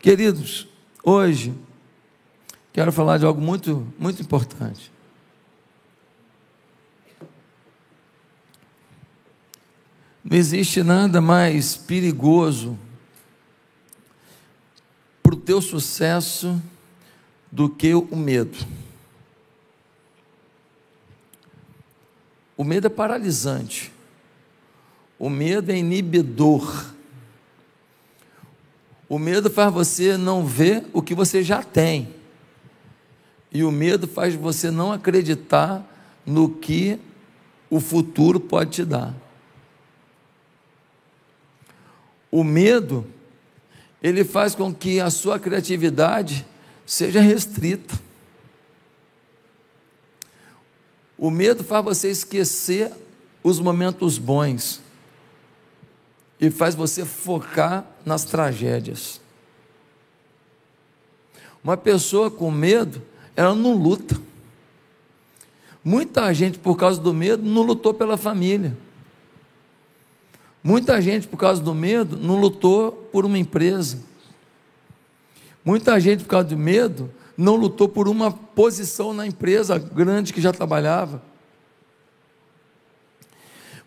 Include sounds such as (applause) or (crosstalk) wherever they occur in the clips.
Queridos, hoje quero falar de algo muito, muito importante. Não existe nada mais perigoso para o teu sucesso do que o medo. O medo é paralisante. O medo é inibidor. O medo faz você não ver o que você já tem. E o medo faz você não acreditar no que o futuro pode te dar. O medo, ele faz com que a sua criatividade seja restrita. O medo faz você esquecer os momentos bons e faz você focar nas tragédias. Uma pessoa com medo, ela não luta. Muita gente, por causa do medo, não lutou pela família. Muita gente, por causa do medo, não lutou por uma empresa. Muita gente, por causa do medo, não lutou por uma posição na empresa grande que já trabalhava.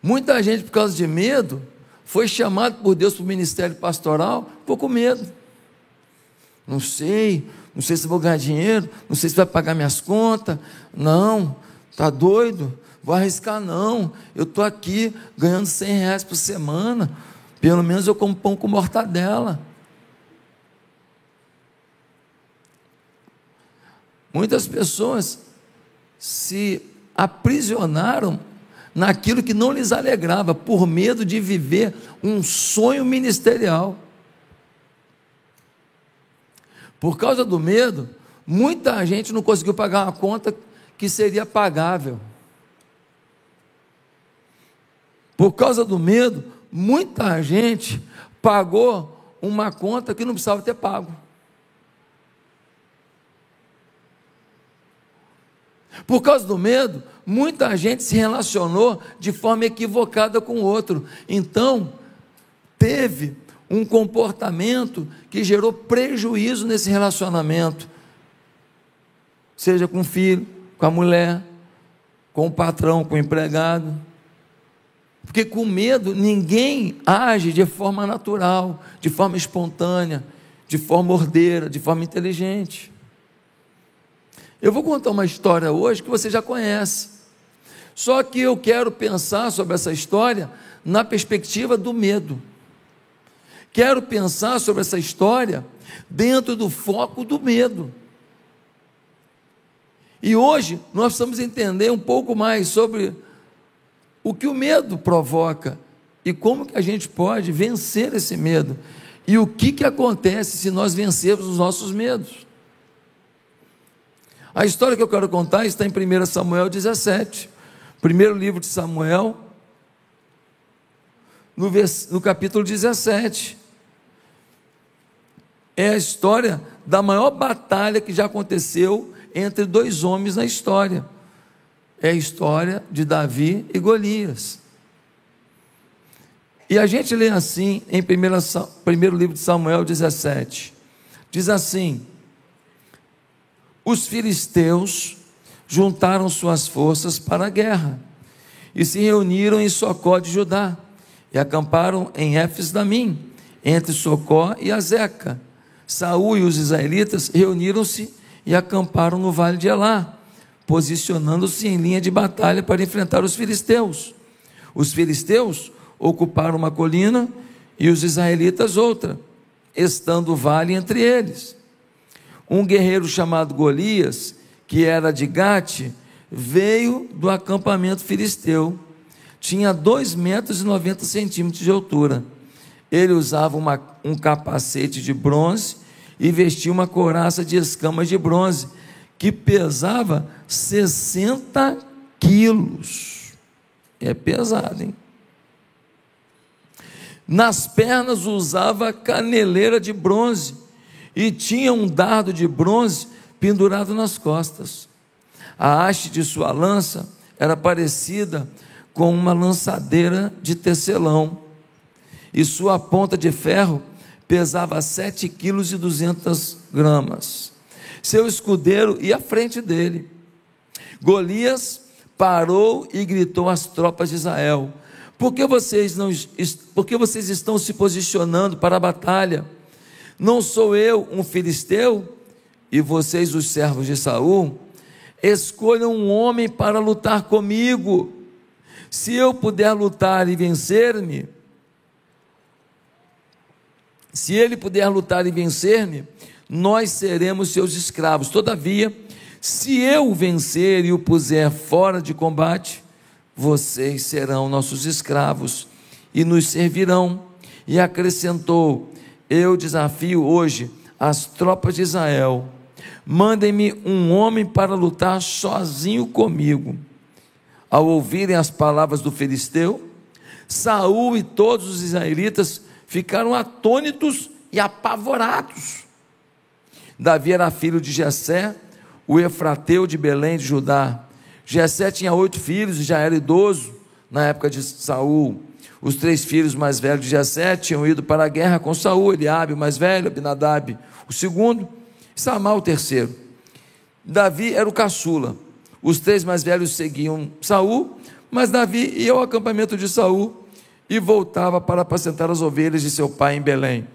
Muita gente, por causa de medo, foi chamado por Deus para o ministério pastoral, ficou com medo. Não sei, não sei se vou ganhar dinheiro, não sei se vai pagar minhas contas. Não, tá doido? Vou arriscar não. Eu estou aqui ganhando 100 reais por semana. Pelo menos eu como pão com mortadela. Muitas pessoas se aprisionaram naquilo que não lhes alegrava, por medo de viver um sonho ministerial. Por causa do medo, muita gente não conseguiu pagar uma conta que seria pagável. Por causa do medo, muita gente pagou uma conta que não precisava ter pago. Por causa do medo, muita gente se relacionou de forma equivocada com o outro. Então, teve um comportamento que gerou prejuízo nesse relacionamento. Seja com o filho, com a mulher, com o patrão, com o empregado. Porque com medo ninguém age de forma natural, de forma espontânea, de forma ordeira, de forma inteligente. Eu vou contar uma história hoje que você já conhece. Só que eu quero pensar sobre essa história na perspectiva do medo. Quero pensar sobre essa história dentro do foco do medo. E hoje nós precisamos entender um pouco mais sobre o que o medo provoca e como que a gente pode vencer esse medo e o que, que acontece se nós vencermos os nossos medos. A história que eu quero contar está em 1 Samuel 17, primeiro livro de Samuel, no, vers, no capítulo 17. É a história da maior batalha que já aconteceu entre dois homens na história. É a história de Davi e Golias. E a gente lê assim em primeiro, primeiro livro de Samuel 17. Diz assim: os filisteus juntaram suas forças para a guerra e se reuniram em Socó de Judá e acamparam em Éfes-Damim, entre Socó e Azeca. Saul e os israelitas reuniram-se e acamparam no vale de Elá, posicionando-se em linha de batalha para enfrentar os filisteus. Os filisteus ocuparam uma colina e os israelitas outra, estando o vale entre eles. Um guerreiro chamado Golias, que era de Gate, veio do acampamento filisteu. Tinha 2 metros e 90 centímetros de altura. Ele usava uma, um capacete de bronze e vestia uma couraça de escamas de bronze, que pesava 60 quilos. É pesado, hein? Nas pernas usava caneleira de bronze e tinha um dardo de bronze pendurado nas costas. A haste de sua lança era parecida com uma lançadeira de tecelão, e sua ponta de ferro pesava 7 quilos e 200 gramas. Seu escudeiro ia à frente dele. Golias parou e gritou às tropas de Israel: Por que vocês, não, por que vocês estão se posicionando para a batalha? Não sou eu um filisteu? E vocês, os servos de Saul? Escolham um homem para lutar comigo. Se eu puder lutar e vencer-me, se ele puder lutar e vencer-me, nós seremos seus escravos. Todavia, se eu vencer e o puser fora de combate, vocês serão nossos escravos e nos servirão. E acrescentou: Eu desafio hoje as tropas de Israel. Mandem-me um homem para lutar sozinho comigo. Ao ouvirem as palavras do filisteu, Saul e todos os israelitas ficaram atônitos e apavorados. Davi era filho de Jessé, o Efrateu de Belém de Judá. Jessé tinha oito filhos e já era idoso na época de Saul. Os três filhos mais velhos de Jessé tinham ido para a guerra com Saul, Eliabe, o mais velho, Abinadab, o segundo, Samar, o terceiro. Davi era o caçula. Os três mais velhos seguiam Saul, mas Davi ia ao acampamento de Saul e voltava para apacentar as ovelhas de seu pai em Belém.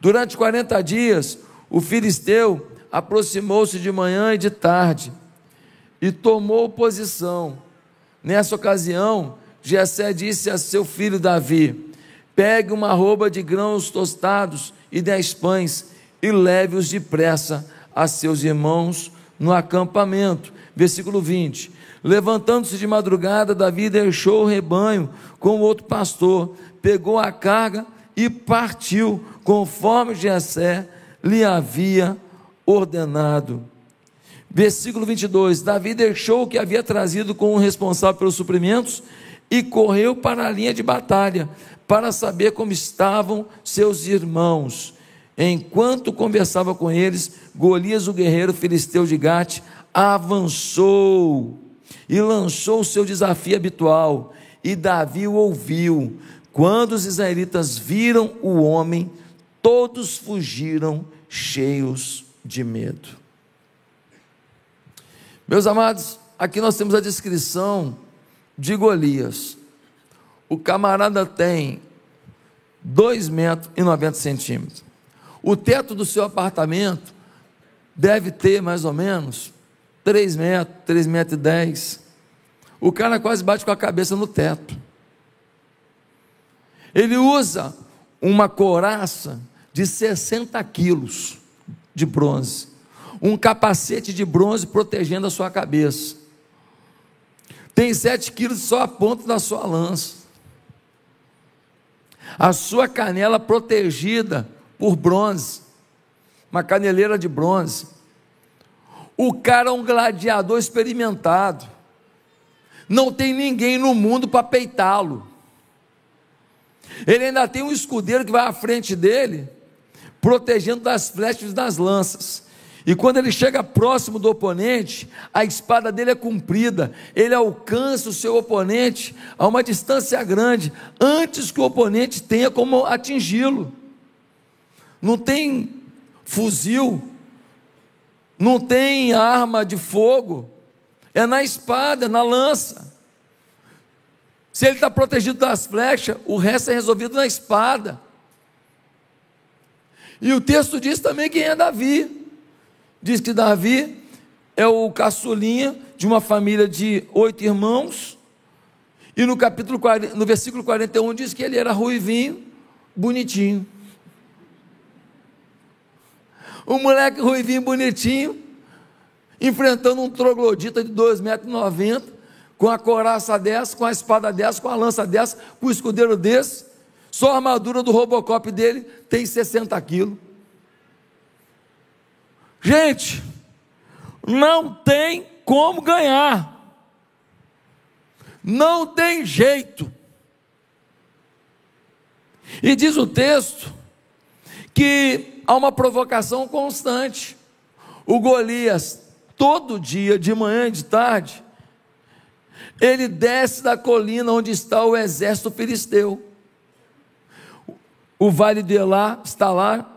Durante 40 dias, o filisteu aproximou-se de manhã e de tarde e tomou posição. Nessa ocasião, Jessé disse a seu filho Davi: Pegue uma roupa de grãos tostados e dez pães e leve-os depressa a seus irmãos no acampamento. Versículo 20. Levantando-se de madrugada, Davi deixou o rebanho com o outro pastor, pegou a carga e partiu, conforme Jessé lhe havia ordenado. Versículo 22: Davi deixou o que havia trazido com o responsável pelos suprimentos e correu para a linha de batalha, para saber como estavam seus irmãos. Enquanto conversava com eles, Golias, o guerreiro filisteu de Gate, avançou e lançou o seu desafio habitual, e Davi o ouviu. Quando os israelitas viram o homem, todos fugiram cheios de medo. Meus amados, aqui nós temos a descrição de Golias. O camarada tem 2 metros e 90 centímetros. O teto do seu apartamento deve ter mais ou menos 3 metros, 3 metros e 10. O cara quase bate com a cabeça no teto. Ele usa uma coraça de 60 quilos de bronze, um capacete de bronze protegendo a sua cabeça. Tem 7 quilos só a ponta da sua lança. A sua canela protegida por bronze, uma caneleira de bronze. O cara é um gladiador experimentado. Não tem ninguém no mundo para peitá-lo. Ele ainda tem um escudeiro que vai à frente dele, protegendo das flechas e das lanças. E quando ele chega próximo do oponente, a espada dele é comprida, ele alcança o seu oponente a uma distância grande, antes que o oponente tenha como atingi-lo. Não tem fuzil, não tem arma de fogo, é na espada, na lança. Se ele está protegido das flechas, o resto é resolvido na espada. E o texto diz também quem é Davi. Diz que Davi é o caçulinha de uma família de oito irmãos. E no capítulo no versículo 41 diz que ele era ruivinho, bonitinho. Um moleque ruivinho, bonitinho, enfrentando um troglodita de 2,90 metros, com a coraça dessa, com a espada dessa, com a lança dessa, com o escudeiro desse. Só a armadura do Robocop dele tem 60 quilos. Gente, não tem como ganhar. Não tem jeito. E diz o texto que há uma provocação constante. O Golias, todo dia, de manhã e de tarde, ele desce da colina onde está o exército filisteu. O vale de Elá está lá,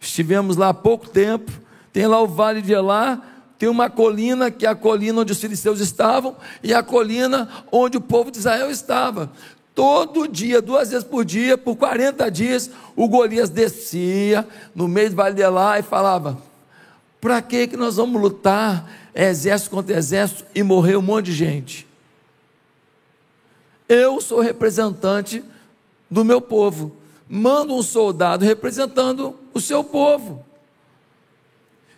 estivemos lá há pouco tempo. Tem lá o vale de Elá, tem uma colina que é a colina onde os filisteus estavam e a colina onde o povo de Israel estava. Todo dia, duas vezes por dia, por 40 dias, o Golias descia no meio do Vale de Elá e falava: Para que, que nós vamos lutar exército contra exército e morrer um monte de gente? Eu sou representante do meu povo. Mando um soldado representando o seu povo.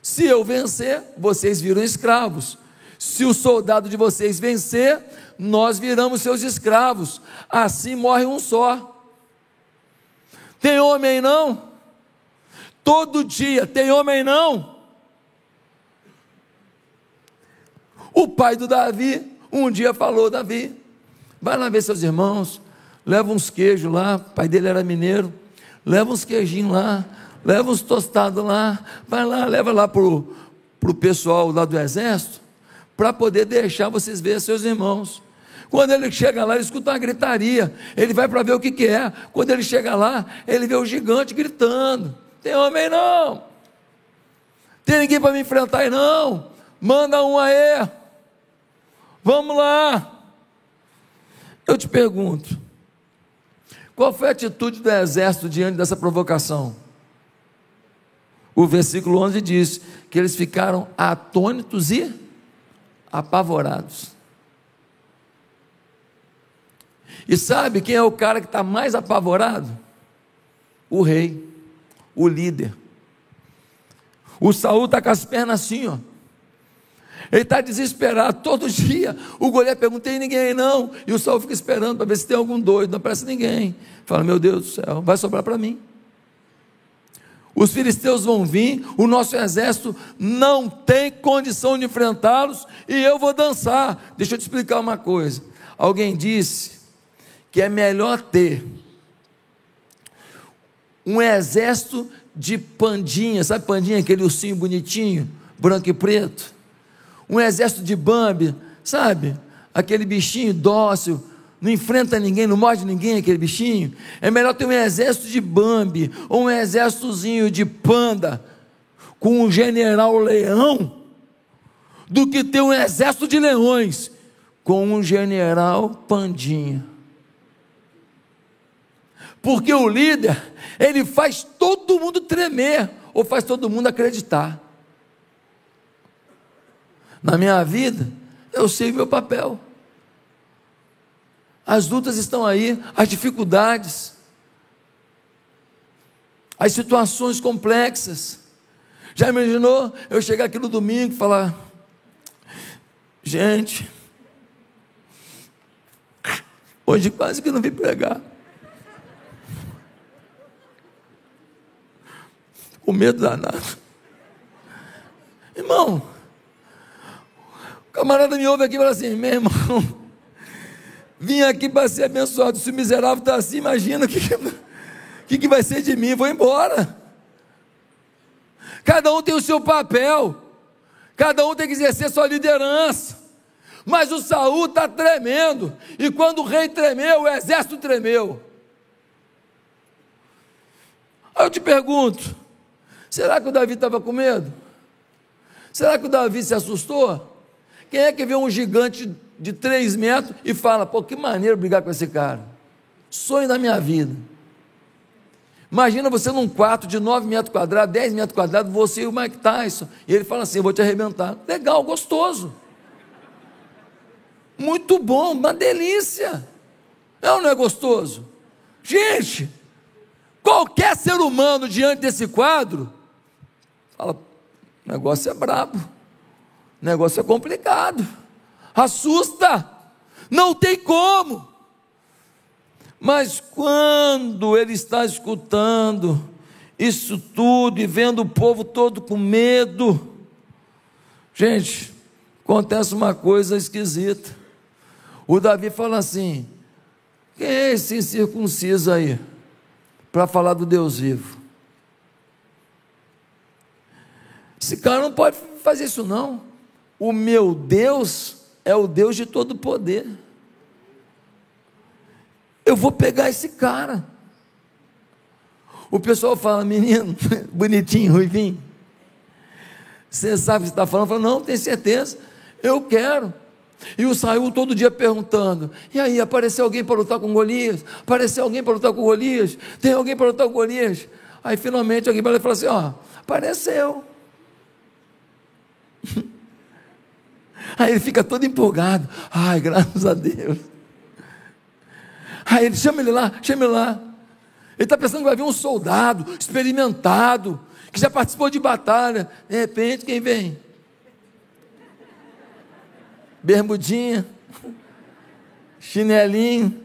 Se eu vencer, vocês viram escravos. Se o soldado de vocês vencer, nós viramos seus escravos. Assim morre um só. Tem homem não? Todo dia tem homem não? O pai do Davi um dia falou: Davi, vai lá ver seus irmãos, leva uns queijos lá. O pai dele era mineiro, leva uns queijinhos lá, leva uns tostados lá, vai lá, leva lá para o pessoal lá do exército, para poder deixar vocês ver seus irmãos. Quando ele chega lá, ele escuta uma gritaria. Ele vai para ver o que, que é. Quando ele chega lá, ele vê o gigante gritando: Tem homem não? Tem ninguém para me enfrentar aí não? Manda um aí. Vamos lá. Eu te pergunto: qual foi a atitude do exército diante dessa provocação? O versículo 11 diz que eles ficaram atônitos e apavorados. E sabe quem é o cara que está mais apavorado? O rei, o líder. O Saul está com as pernas assim, ó. Ele está desesperado todo (laughs) dia. O Goliat pergunta: tem ninguém não? E o Saul fica esperando para ver se tem algum doido. Não aparece ninguém. Fala: meu Deus do céu, vai sobrar para mim. Os filisteus vão vir, o nosso exército não tem condição de enfrentá-los e eu vou dançar. Deixa eu te explicar uma coisa. Alguém disse que é melhor ter um exército de pandinha, sabe pandinha, aquele ursinho bonitinho, branco e preto? Um exército de Bambi, sabe? Aquele bichinho dócil, não enfrenta ninguém, não morde ninguém aquele bichinho. É melhor ter um exército de Bambi ou um exércitozinho de panda com um general leão do que ter um exército de leões com um general pandinha. Porque o líder, ele faz todo mundo tremer, ou faz todo mundo acreditar. Na minha vida, eu sei meu papel. As lutas estão aí, as dificuldades, as situações complexas. Já imaginou eu chegar aqui no domingo e falar: gente, hoje quase que não vim pregar. com medo danado. Irmão, o camarada me ouve aqui e fala assim: meu irmão, vim aqui para ser abençoado. Se o miserável está assim, imagina o que, (laughs) que, que vai ser de mim, vou embora. Cada um tem o seu papel, cada um tem que exercer sua liderança. Mas o Saul está tremendo, e quando o rei tremeu, o exército tremeu. Aí eu te pergunto: Será que o Davi estava com medo? Será que o Davi se assustou? Quem é que vê um gigante de 3 metros e fala: pô, que maneiro brigar com esse cara? Sonho da minha vida. Imagina você num quarto de 9 metros quadrados, 10 metros quadrados, você e o Mike Tyson. E ele fala assim: eu vou te arrebentar. Legal, gostoso. Muito bom, uma delícia. É ou não é gostoso? Gente, qualquer ser humano diante desse quadro Fala, o negócio é brabo, o negócio é complicado, assusta, não tem como. Mas quando ele está escutando isso tudo e vendo o povo todo com medo, gente, acontece uma coisa esquisita. O Davi fala assim: quem é esse incircunciso aí? Para falar do Deus vivo. Esse cara não pode fazer isso, não. O meu Deus é o Deus de todo poder. Eu vou pegar esse cara. O pessoal fala, menino, (laughs) bonitinho, ruivinho. Você sabe o que está falando? Fala, não, tem certeza, eu quero. E o Saul todo dia perguntando: e aí, apareceu alguém para lutar com Golias? Apareceu alguém para lutar com Golias? Tem alguém para lutar com Golias? Aí finalmente alguém vai falar assim: ó, apareceu. (laughs) Aí ele fica todo empolgado. Ai, graças a Deus. Aí ele chama ele lá, chama ele lá. Ele está pensando que vai vir um soldado experimentado, que já participou de batalha. De repente, quem vem? Bermudinha, chinelinho.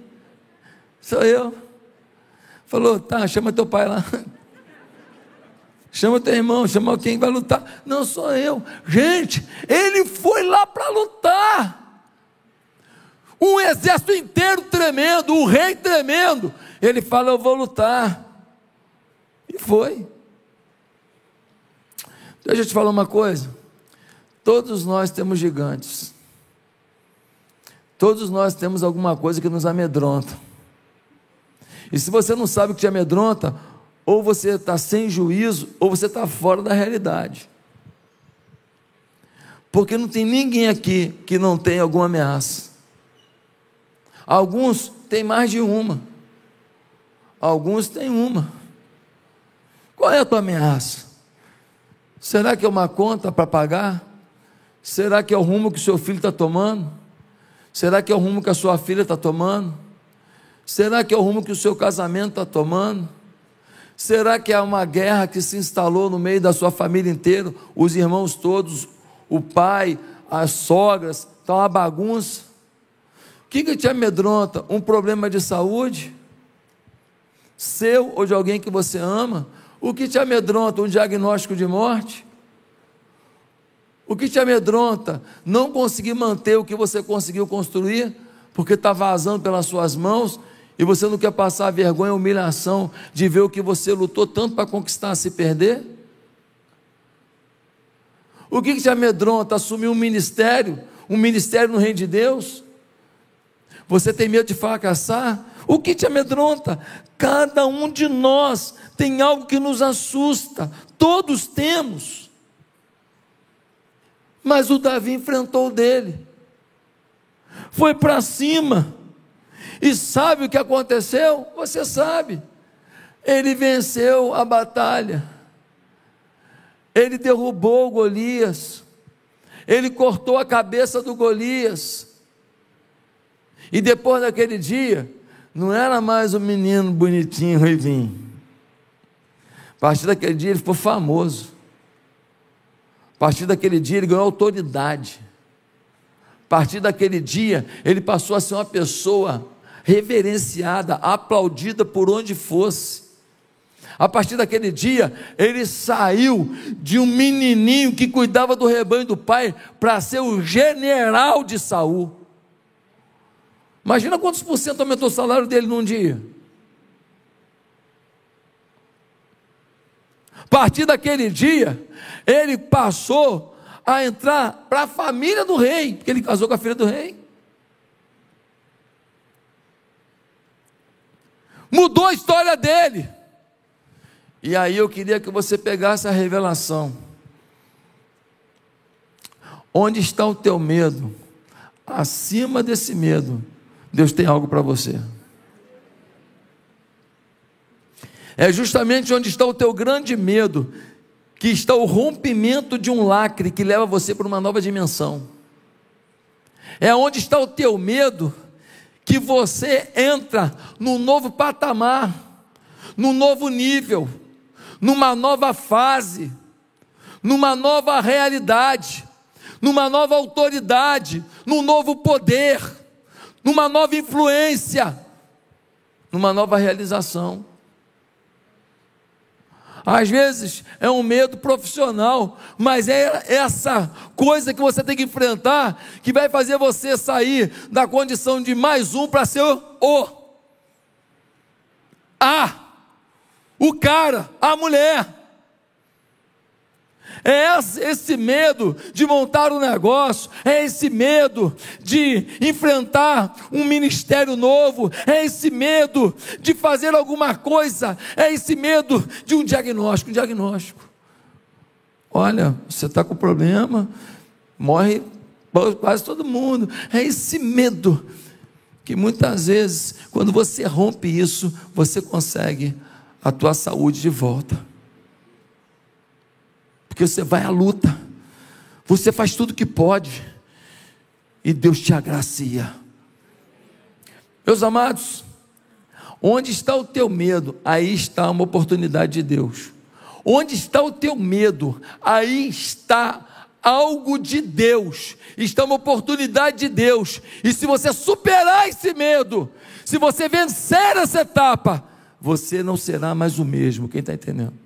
Sou eu. Falou, tá, chama teu pai lá. Chama teu irmão, chama quem vai lutar. Não sou eu. Gente, ele foi lá para lutar. Um exército inteiro tremendo, um rei tremendo. Ele fala: Eu vou lutar. E foi. Deixa eu te falar uma coisa. Todos nós temos gigantes. Todos nós temos alguma coisa que nos amedronta. E se você não sabe o que te amedronta, ou você está sem juízo, ou você está fora da realidade. Porque não tem ninguém aqui que não tenha alguma ameaça. Alguns têm mais de uma, alguns têm uma. Qual é a tua ameaça? Será que é uma conta para pagar? Será que é o rumo que o seu filho está tomando? Será que é o rumo que a sua filha está tomando? Será que é o rumo que o seu casamento está tomando? Será que é uma guerra que se instalou no meio da sua família inteira? Os irmãos todos, o pai, as sogras, está uma bagunça? O que, que te amedronta? Um problema de saúde? Seu ou de alguém que você ama? O que te amedronta? Um diagnóstico de morte? O que te amedronta? Não conseguir manter o que você conseguiu construir, porque está vazando pelas suas mãos e você não quer passar a vergonha, a humilhação de ver o que você lutou tanto para conquistar se perder? O que, que te amedronta? Assumir um ministério, um ministério no reino de Deus? Você tem medo de fracassar? O que te amedronta? Cada um de nós tem algo que nos assusta, todos temos. Mas o Davi enfrentou o dele, foi para cima e sabe o que aconteceu? Você sabe. Ele venceu a batalha. Ele derrubou Golias. Ele cortou a cabeça do Golias. E depois daquele dia, não era mais um menino bonitinho, ruivinho. A partir daquele dia ele ficou famoso. A partir daquele dia ele ganhou autoridade. A partir daquele dia ele passou a ser uma pessoa reverenciada, aplaudida por onde fosse. A partir daquele dia, ele saiu de um menininho que cuidava do rebanho do pai para ser o general de Saul. Imagina quantos por cento aumentou o salário dele num dia. A partir daquele dia, ele passou a entrar para a família do rei, porque ele casou com a filha do rei. Mudou a história dele. E aí eu queria que você pegasse a revelação. Onde está o teu medo? Acima desse medo, Deus tem algo para você. É justamente onde está o teu grande medo, que está o rompimento de um lacre que leva você para uma nova dimensão. É onde está o teu medo que você entra num novo patamar, num novo nível, numa nova fase, numa nova realidade, numa nova autoridade, num novo poder, numa nova influência, numa nova realização. Às vezes é um medo profissional, mas é essa coisa que você tem que enfrentar que vai fazer você sair da condição de mais um para ser o A, o cara, a mulher. É esse medo de montar um negócio, é esse medo de enfrentar um ministério novo, é esse medo de fazer alguma coisa, é esse medo de um diagnóstico. Um diagnóstico. Olha, você está com problema, morre quase todo mundo. É esse medo que muitas vezes, quando você rompe isso, você consegue a tua saúde de volta porque você vai à luta, você faz tudo que pode, e Deus te agracia. Meus amados, onde está o teu medo, aí está uma oportunidade de Deus. Onde está o teu medo, aí está algo de Deus, está uma oportunidade de Deus. E se você superar esse medo, se você vencer essa etapa, você não será mais o mesmo. Quem está entendendo?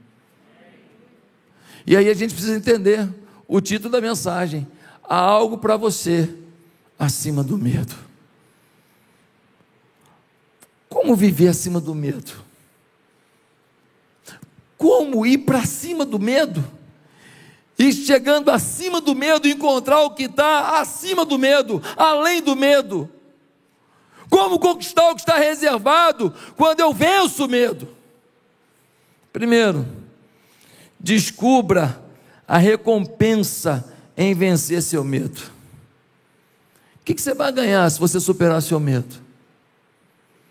E aí a gente precisa entender o título da mensagem: há algo para você acima do medo. Como viver acima do medo? Como ir para cima do medo? E chegando acima do medo, encontrar o que está acima do medo, além do medo. Como conquistar o que está reservado quando eu venço o medo? Primeiro, Descubra a recompensa em vencer seu medo. O que, você vai ganhar se você superar seu medo?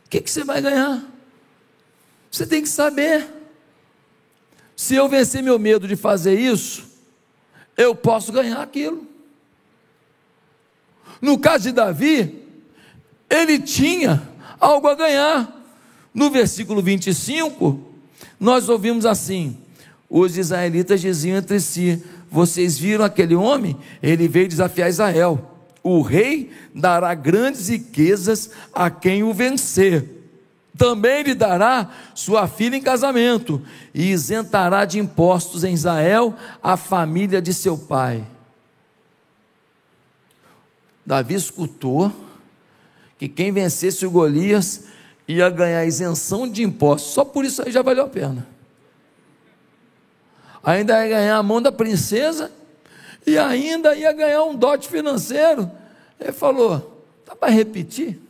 O que você vai ganhar? Você tem que saber. Se eu vencer meu medo de fazer isso, eu posso ganhar aquilo. No caso de Davi, ele tinha algo a ganhar. No versículo 25, nós ouvimos assim: os israelitas diziam entre si: Vocês viram aquele homem? Ele veio desafiar Israel. O rei dará grandes riquezas a quem o vencer. Também lhe dará sua filha em casamento e isentará de impostos em Israel a família de seu pai. Davi escutou que quem vencesse o Golias ia ganhar isenção de impostos. Só por isso aí já valeu a pena ainda ia ganhar a mão da princesa e ainda ia ganhar um dote financeiro. Ele falou: tá para repetir?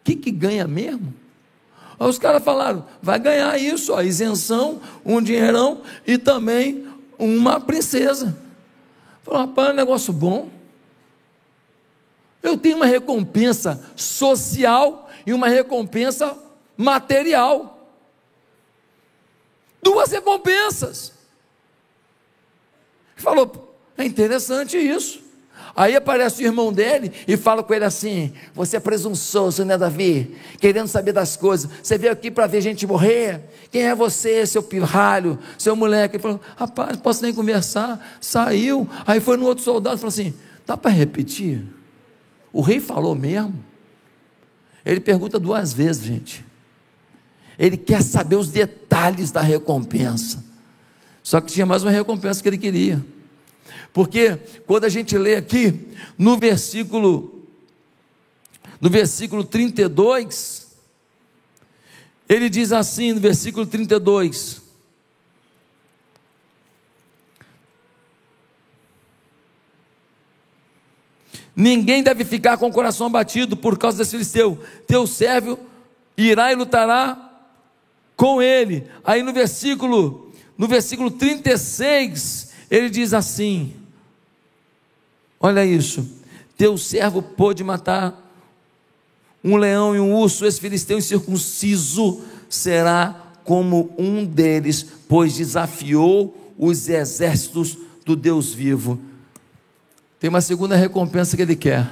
O que, que ganha mesmo? Aí os caras falaram: vai ganhar isso, a isenção, um dinheirão e também uma princesa. Falou: rapaz, é um negócio bom. Eu tenho uma recompensa social e uma recompensa material. Duas recompensas. Falou, é interessante isso. Aí aparece o irmão dele e fala com ele assim: Você é presunçoso, né, Davi? Querendo saber das coisas. Você veio aqui para ver gente morrer? Quem é você, seu pirralho, seu moleque? Ele falou: Rapaz, posso nem conversar. Saiu. Aí foi no outro soldado e falou assim: Dá para repetir? O rei falou mesmo? Ele pergunta duas vezes, gente. Ele quer saber os detalhes da recompensa. Só que tinha mais uma recompensa que ele queria. Porque quando a gente lê aqui no versículo no versículo 32, ele diz assim no versículo 32: Ninguém deve ficar com o coração abatido por causa desse filisteu. Teu servo irá e lutará com ele. Aí no versículo, no versículo 36, ele diz assim: Olha isso. Teu servo pôde matar um leão e um urso, esse filisteu incircunciso será como um deles, pois desafiou os exércitos do Deus vivo. Tem uma segunda recompensa que ele quer.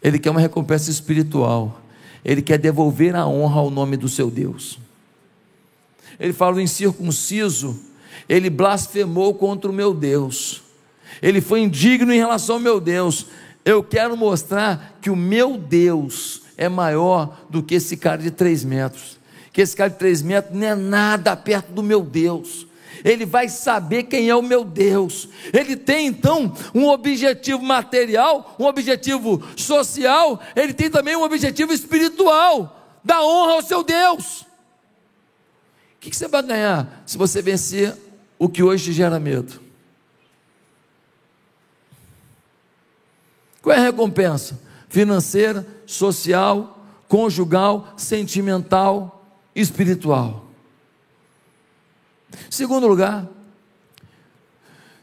Ele quer uma recompensa espiritual. Ele quer devolver a honra ao nome do seu Deus ele fala do incircunciso, ele blasfemou contra o meu Deus, ele foi indigno em relação ao meu Deus. Eu quero mostrar que o meu Deus é maior do que esse cara de três metros, que esse cara de três metros não é nada perto do meu Deus. Ele vai saber quem é o meu Deus. Ele tem então um objetivo material, um objetivo social, ele tem também um objetivo espiritual, da honra ao seu Deus. O que você vai ganhar se você vencer o que hoje te gera medo? Qual é a recompensa? Financeira, social, conjugal, sentimental, espiritual. Segundo lugar,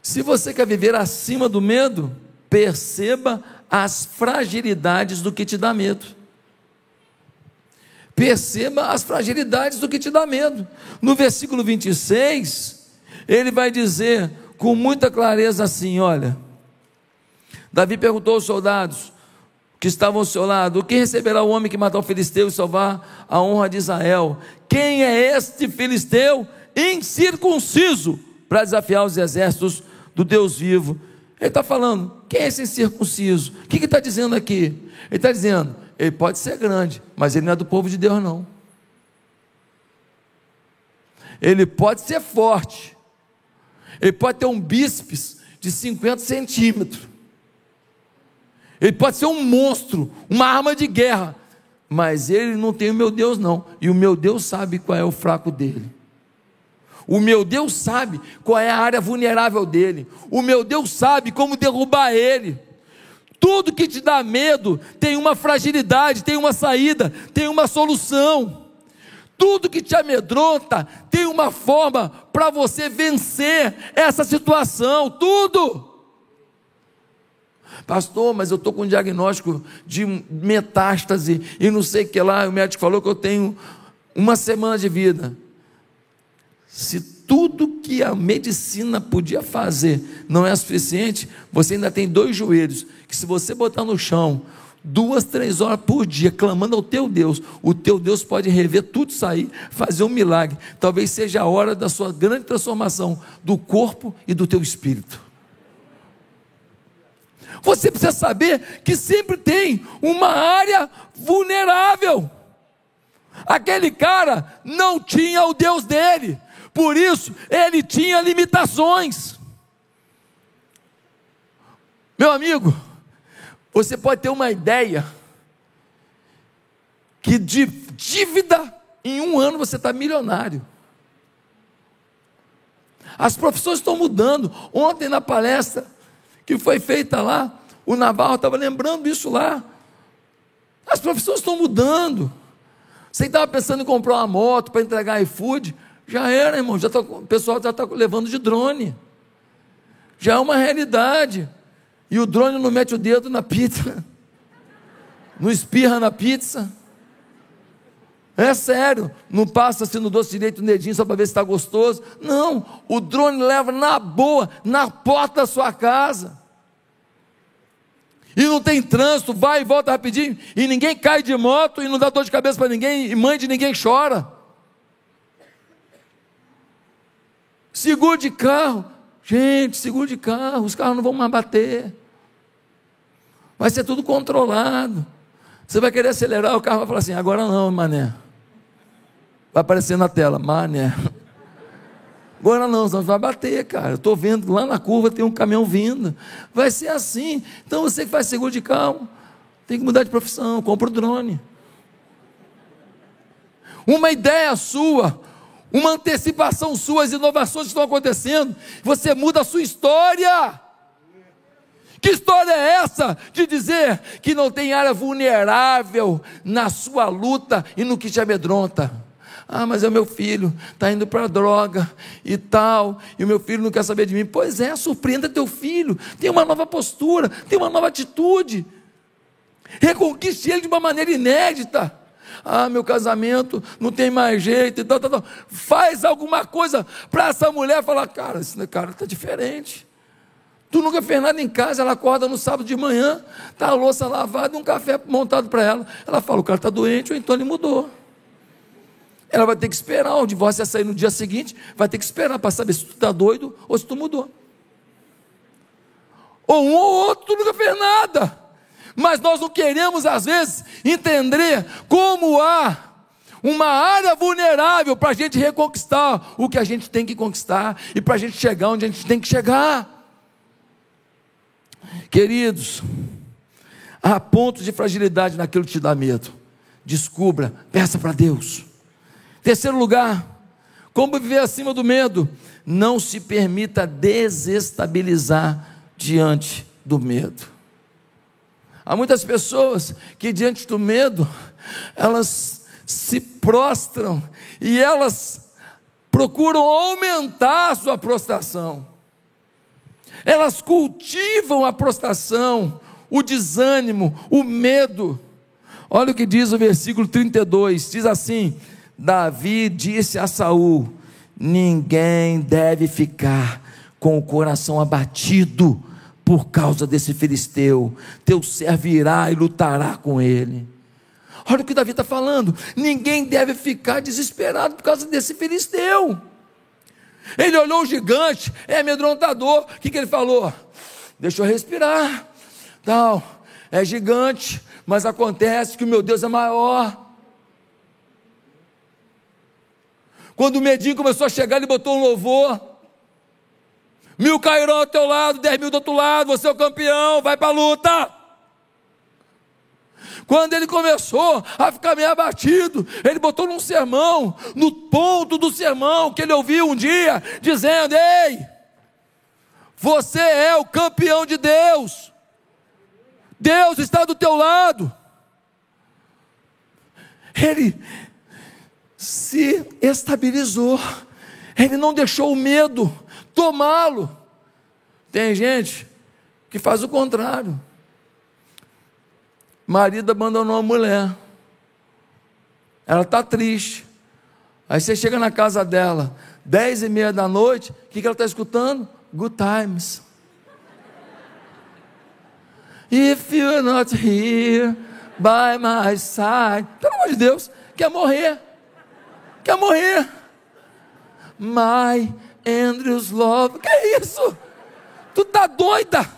se você quer viver acima do medo, perceba as fragilidades do que te dá medo. Perceba as fragilidades do que te dá medo. No versículo 26, ele vai dizer com muita clareza assim: olha. Davi perguntou aos soldados que estavam ao seu lado: O que receberá o homem que matar o filisteu e salvar a honra de Israel? Quem é este filisteu incircunciso para desafiar os exércitos do Deus vivo? Ele está falando: quem é esse incircunciso? O que está dizendo aqui? Ele está dizendo: ele pode ser grande, mas ele não é do povo de Deus, não. Ele pode ser forte, ele pode ter um bíceps de 50 centímetros, ele pode ser um monstro, uma arma de guerra, mas ele não tem o meu Deus, não. E o meu Deus sabe qual é o fraco dele. O meu Deus sabe qual é a área vulnerável dele. O meu Deus sabe como derrubar ele. Tudo que te dá medo tem uma fragilidade, tem uma saída, tem uma solução. Tudo que te amedronta tem uma forma para você vencer essa situação. Tudo. Pastor, mas eu estou com um diagnóstico de metástase e não sei o que lá. O médico falou que eu tenho uma semana de vida. Se tudo que a medicina podia fazer não é suficiente, você ainda tem dois joelhos que, se você botar no chão duas, três horas por dia, clamando ao teu Deus, o teu Deus pode rever tudo isso aí, fazer um milagre. Talvez seja a hora da sua grande transformação do corpo e do teu espírito. Você precisa saber que sempre tem uma área vulnerável. Aquele cara não tinha o Deus dele, por isso ele tinha limitações. Meu amigo, você pode ter uma ideia que de dívida em um ano você está milionário. As profissões estão mudando. Ontem na palestra que foi feita lá, o Navarro estava lembrando isso lá. As profissões estão mudando. Você estava pensando em comprar uma moto para entregar iFood, já era, irmão. Já tá, o pessoal já está levando de drone. Já é uma realidade. E o drone não mete o dedo na pizza, (laughs) não espirra na pizza. É sério, não passa assim no doce direito o dedinho só para ver se está gostoso. Não, o drone leva na boa, na porta da sua casa. E não tem trânsito, vai e volta rapidinho, e ninguém cai de moto, e não dá dor de cabeça para ninguém, e mãe de ninguém chora. Seguro de carro, gente, seguro de carro, os carros não vão mais bater. Vai ser tudo controlado. Você vai querer acelerar, o carro vai falar assim: agora não, mané. Vai aparecer na tela, mané. Agora não, não vai bater, cara. Estou vendo lá na curva tem um caminhão vindo. Vai ser assim. Então você que faz seguro de carro, tem que mudar de profissão, compra o drone. Uma ideia sua, uma antecipação sua, as inovações estão acontecendo, você muda a sua história. Que história é essa de dizer que não tem área vulnerável na sua luta e no que te amedronta? Ah, mas é o meu filho, está indo para droga e tal, e o meu filho não quer saber de mim. Pois é, surpreenda teu filho, tem uma nova postura, tem uma nova atitude. Reconquiste ele de uma maneira inédita. Ah, meu casamento não tem mais jeito e tal, tal, tal. Faz alguma coisa para essa mulher falar: cara, esse cara está diferente. Tu nunca fez nada em casa, ela acorda no sábado de manhã, está a louça lavada e um café montado para ela. Ela fala: o cara está doente, ou então ele mudou. Ela vai ter que esperar, o divórcio ia sair no dia seguinte, vai ter que esperar para saber se tu está doido ou se tu mudou. Ou um ou outro, tu nunca fez nada. Mas nós não queremos, às vezes, entender como há uma área vulnerável para a gente reconquistar o que a gente tem que conquistar e para a gente chegar onde a gente tem que chegar. Queridos, há pontos de fragilidade naquilo que te dá medo. Descubra, peça para Deus. Terceiro lugar, como viver acima do medo? não se permita desestabilizar diante do medo. Há muitas pessoas que, diante do medo, elas se prostram e elas procuram aumentar a sua prostração. Elas cultivam a prostração, o desânimo, o medo. Olha o que diz o versículo 32, diz assim: Davi disse a Saul: Ninguém deve ficar com o coração abatido por causa desse filisteu. Teu servo irá e lutará com ele. Olha o que Davi está falando. Ninguém deve ficar desesperado por causa desse filisteu. Ele olhou o gigante, é amedrontador. O que, que ele falou? Deixa eu respirar. Tal, é gigante, mas acontece que o meu Deus é maior. Quando o medinho começou a chegar, ele botou um louvor. Mil cairão ao teu lado, dez mil do outro lado, você é o campeão, vai para a luta. Quando ele começou a ficar meio abatido, ele botou num sermão, no ponto do sermão que ele ouviu um dia, dizendo: Ei, você é o campeão de Deus, Deus está do teu lado. Ele, se estabilizou, ele não deixou o medo tomá-lo. Tem gente que faz o contrário. Marido abandonou a mulher. Ela está triste. Aí você chega na casa dela, dez e meia da noite, o que, que ela está escutando? Good times. If you're not here by my side. Pelo amor de Deus, quer morrer quer morrer. My Andrews Love, que é isso? Tu tá doida?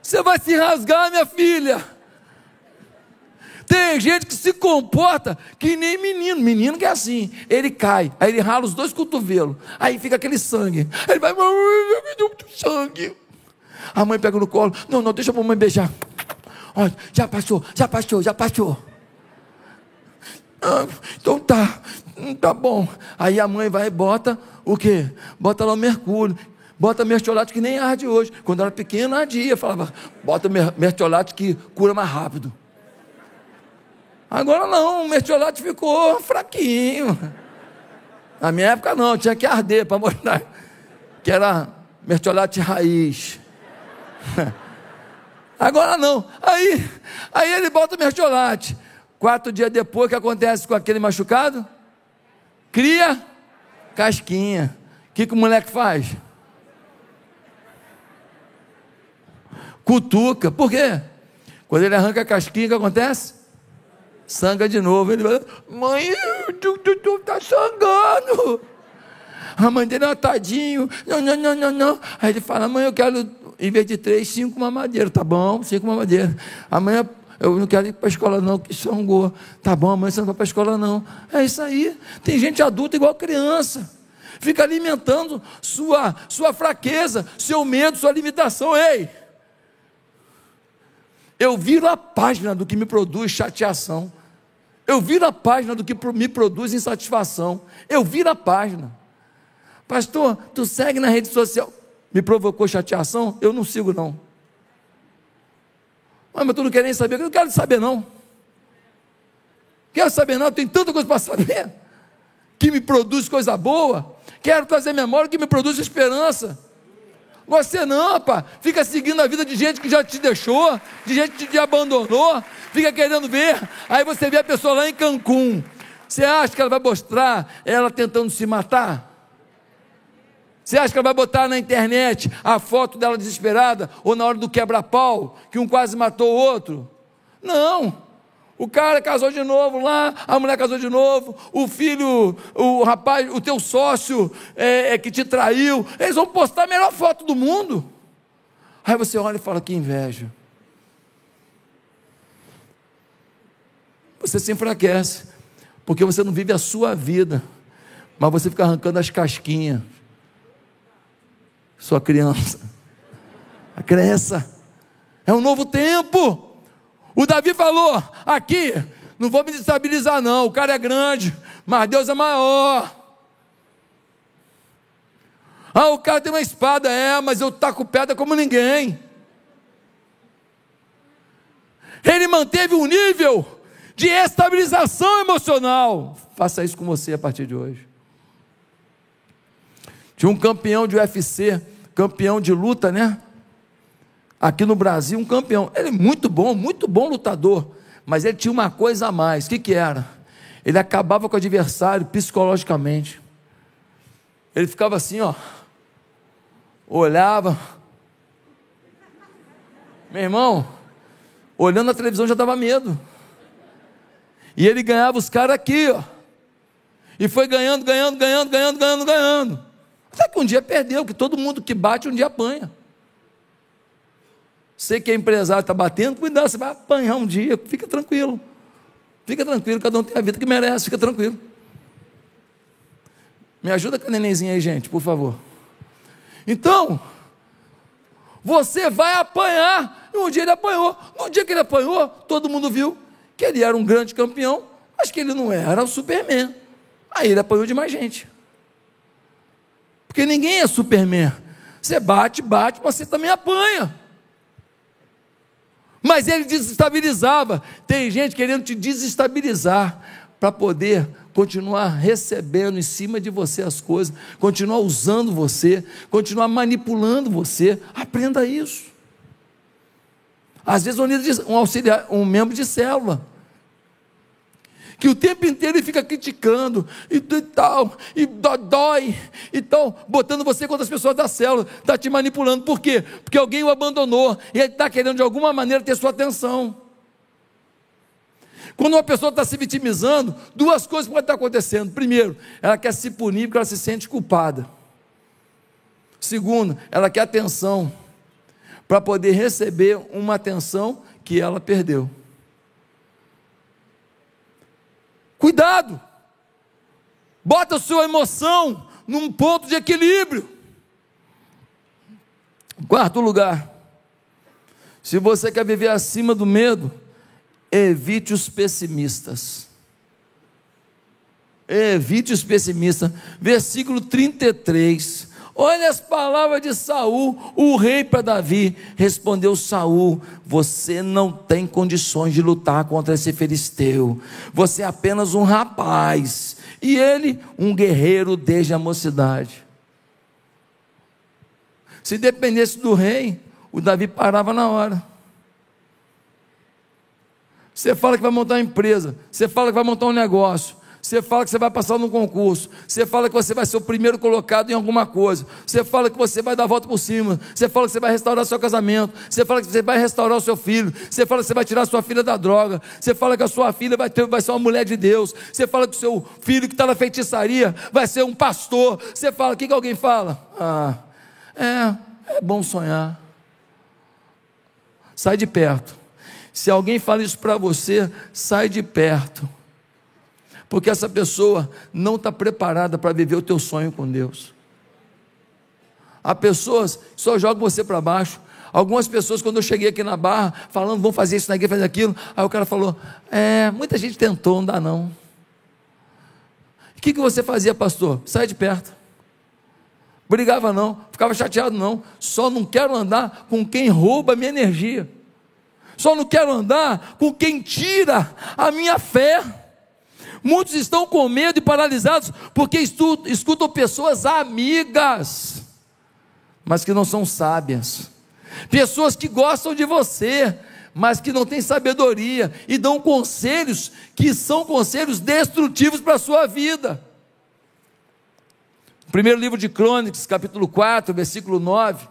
Você vai se rasgar, minha filha. Tem gente que se comporta que nem menino. Menino que é assim. Ele cai, aí ele rala os dois cotovelos. Aí fica aquele sangue. Aí ele vai, me deu muito sangue. A mãe pega no colo. Não, não, deixa a mamãe beijar. Olha, já passou, já passou, já passou. Ah, então tá, hum, tá bom. Aí a mãe vai e bota o quê? Bota lá o mercúrio. Bota mertiolate que nem arde hoje. Quando era pequeno, ardia. Falava, bota mertiolate que cura mais rápido. Agora não, o mertiolate ficou fraquinho. Na minha época não, tinha que arder para mostrar que era mertiolate raiz. (laughs) Agora não. Aí, aí ele bota o mertiolate. Quatro dias depois, o que acontece com aquele machucado? Cria casquinha. O que, que o moleque faz? Cutuca. Por quê? Quando ele arranca a casquinha, o que acontece? Sanga de novo. Ele vai, mãe, tu, tu, tu tá sangando. A mãe dele, é tadinho. Não, não, não, não, não. Aí ele fala, mãe, eu quero, em vez de três, cinco mamadeiras. Tá bom, cinco mamadeiras. Amanhã eu não quero ir para a escola, não, que sangou. Tá bom, amanhã você não vai para a escola, não. É isso aí. Tem gente adulta igual criança. Fica alimentando sua, sua fraqueza, seu medo, sua limitação. Ei! Eu viro a página do que me produz chateação. Eu viro a página do que me produz insatisfação. Eu viro a página. Pastor, tu segue na rede social. Me provocou chateação? Eu não sigo, não. Ah, mas tu não quer nem saber? Eu não quero saber, não. Quero saber, não. Tem tanta coisa para saber. Que me produz coisa boa. Quero trazer memória que me produz esperança. Você não, rapaz. Fica seguindo a vida de gente que já te deixou, de gente que te abandonou. Fica querendo ver. Aí você vê a pessoa lá em Cancún. Você acha que ela vai mostrar ela tentando se matar? Você acha que ela vai botar na internet a foto dela desesperada ou na hora do quebra-pau, que um quase matou o outro? Não. O cara casou de novo lá, a mulher casou de novo, o filho, o rapaz, o teu sócio é, é que te traiu, eles vão postar a melhor foto do mundo. Aí você olha e fala: que inveja. Você se enfraquece, porque você não vive a sua vida, mas você fica arrancando as casquinhas sua criança. A cresça. É um novo tempo. O Davi falou: aqui, não vou me destabilizar, não. O cara é grande, mas Deus é maior. Ah, o cara tem uma espada, é, mas eu taco pedra como ninguém. Ele manteve um nível de estabilização emocional. Faça isso com você a partir de hoje. Tinha um campeão de UFC, campeão de luta, né? Aqui no Brasil, um campeão. Ele é muito bom, muito bom lutador. Mas ele tinha uma coisa a mais. O que, que era? Ele acabava com o adversário psicologicamente. Ele ficava assim, ó. Olhava. Meu irmão, olhando a televisão já dava medo. E ele ganhava os caras aqui, ó. E foi ganhando, ganhando, ganhando, ganhando, ganhando, ganhando. Até que um dia perdeu, que todo mundo que bate um dia apanha. Você que é empresário está batendo, cuidado, você vai apanhar um dia, fica tranquilo. Fica tranquilo, cada um tem a vida que merece, fica tranquilo. Me ajuda com a nenenzinha aí, gente, por favor. Então, você vai apanhar. E um dia ele apanhou. No dia que ele apanhou, todo mundo viu que ele era um grande campeão, mas que ele não era o Superman. Aí ele apanhou de mais gente. Porque ninguém é Superman. Você bate, bate, você também apanha. Mas ele desestabilizava. Tem gente querendo te desestabilizar para poder continuar recebendo em cima de você as coisas, continuar usando você, continuar manipulando você. Aprenda isso. Às vezes um, auxiliar, um membro de célula que o tempo inteiro ele fica criticando e, e tal, e dói, e tal, botando você contra as pessoas da célula, está te manipulando. Por quê? Porque alguém o abandonou e ele está querendo de alguma maneira ter sua atenção. Quando uma pessoa está se vitimizando, duas coisas podem estar acontecendo. Primeiro, ela quer se punir porque ela se sente culpada. Segundo, ela quer atenção para poder receber uma atenção que ela perdeu. Cuidado! Bota a sua emoção num ponto de equilíbrio. Quarto lugar, se você quer viver acima do medo, evite os pessimistas. Evite os pessimistas. Versículo 33. Olha as palavras de Saul, o rei para Davi. Respondeu Saul: Você não tem condições de lutar contra esse filisteu. Você é apenas um rapaz. E ele, um guerreiro desde a mocidade. Se dependesse do rei, o Davi parava na hora. Você fala que vai montar uma empresa, você fala que vai montar um negócio, você fala que você vai passar num concurso. Você fala que você vai ser o primeiro colocado em alguma coisa. Você fala que você vai dar a volta por cima. Você fala que você vai restaurar seu casamento. Você fala que você vai restaurar o seu filho. Você fala que você vai tirar sua filha da droga. Você fala que a sua filha vai, ter, vai ser uma mulher de Deus. Você fala que o seu filho que está na feitiçaria vai ser um pastor. Você fala, o que, que alguém fala? Ah, é, é bom sonhar. Sai de perto. Se alguém fala isso para você, sai de perto porque essa pessoa não está preparada para viver o teu sonho com Deus. Há pessoas que só jogam você para baixo. Algumas pessoas, quando eu cheguei aqui na barra, falando, vão fazer isso na igreja, fazer aquilo, aí o cara falou: É, muita gente tentou, não dá não. O que, que você fazia, pastor? Sai de perto. Brigava não, ficava chateado não. Só não quero andar com quem rouba a minha energia. Só não quero andar com quem tira a minha fé. Muitos estão com medo e paralisados porque escutam pessoas amigas, mas que não são sábias. Pessoas que gostam de você, mas que não têm sabedoria e dão conselhos que são conselhos destrutivos para a sua vida. Primeiro livro de Crônicas, capítulo 4, versículo 9.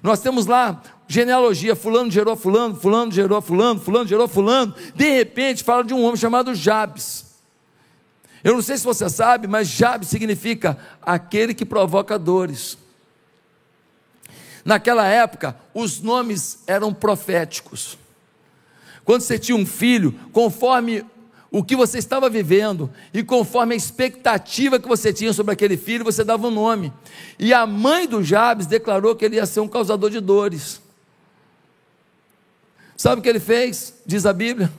Nós temos lá genealogia, fulano gerou fulano, fulano gerou fulano, fulano gerou fulano. De repente fala de um homem chamado Jabes. Eu não sei se você sabe, mas Jabe significa aquele que provoca dores. Naquela época, os nomes eram proféticos. Quando você tinha um filho, conforme o que você estava vivendo e conforme a expectativa que você tinha sobre aquele filho, você dava um nome. E a mãe do Jabes declarou que ele ia ser um causador de dores. Sabe o que ele fez? Diz a Bíblia.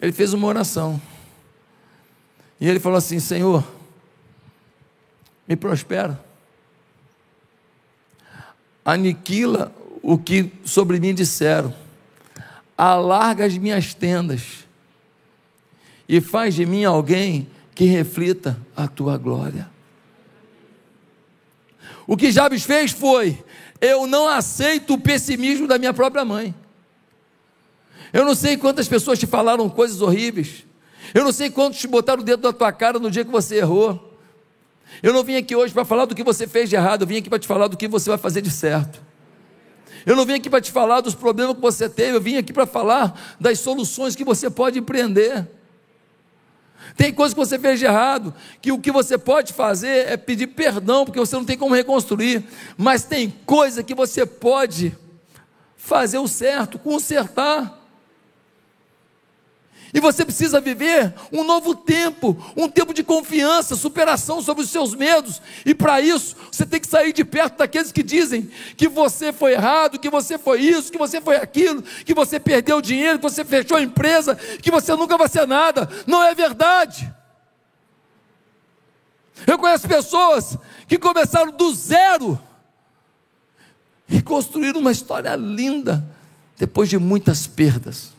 Ele fez uma oração. E ele falou assim: Senhor, me prospera. aniquila o que sobre mim disseram, alarga as minhas tendas e faz de mim alguém que reflita a tua glória. O que Jabes fez foi: eu não aceito o pessimismo da minha própria mãe. Eu não sei quantas pessoas te falaram coisas horríveis. Eu não sei quantos te botaram o dedo na tua cara no dia que você errou. Eu não vim aqui hoje para falar do que você fez de errado, eu vim aqui para te falar do que você vai fazer de certo. Eu não vim aqui para te falar dos problemas que você teve, eu vim aqui para falar das soluções que você pode empreender. Tem coisas que você fez de errado, que o que você pode fazer é pedir perdão, porque você não tem como reconstruir, mas tem coisa que você pode fazer o certo, consertar. E você precisa viver um novo tempo, um tempo de confiança, superação sobre os seus medos. E para isso, você tem que sair de perto daqueles que dizem que você foi errado, que você foi isso, que você foi aquilo, que você perdeu dinheiro, que você fechou a empresa, que você nunca vai ser nada. Não é verdade. Eu conheço pessoas que começaram do zero e construíram uma história linda depois de muitas perdas.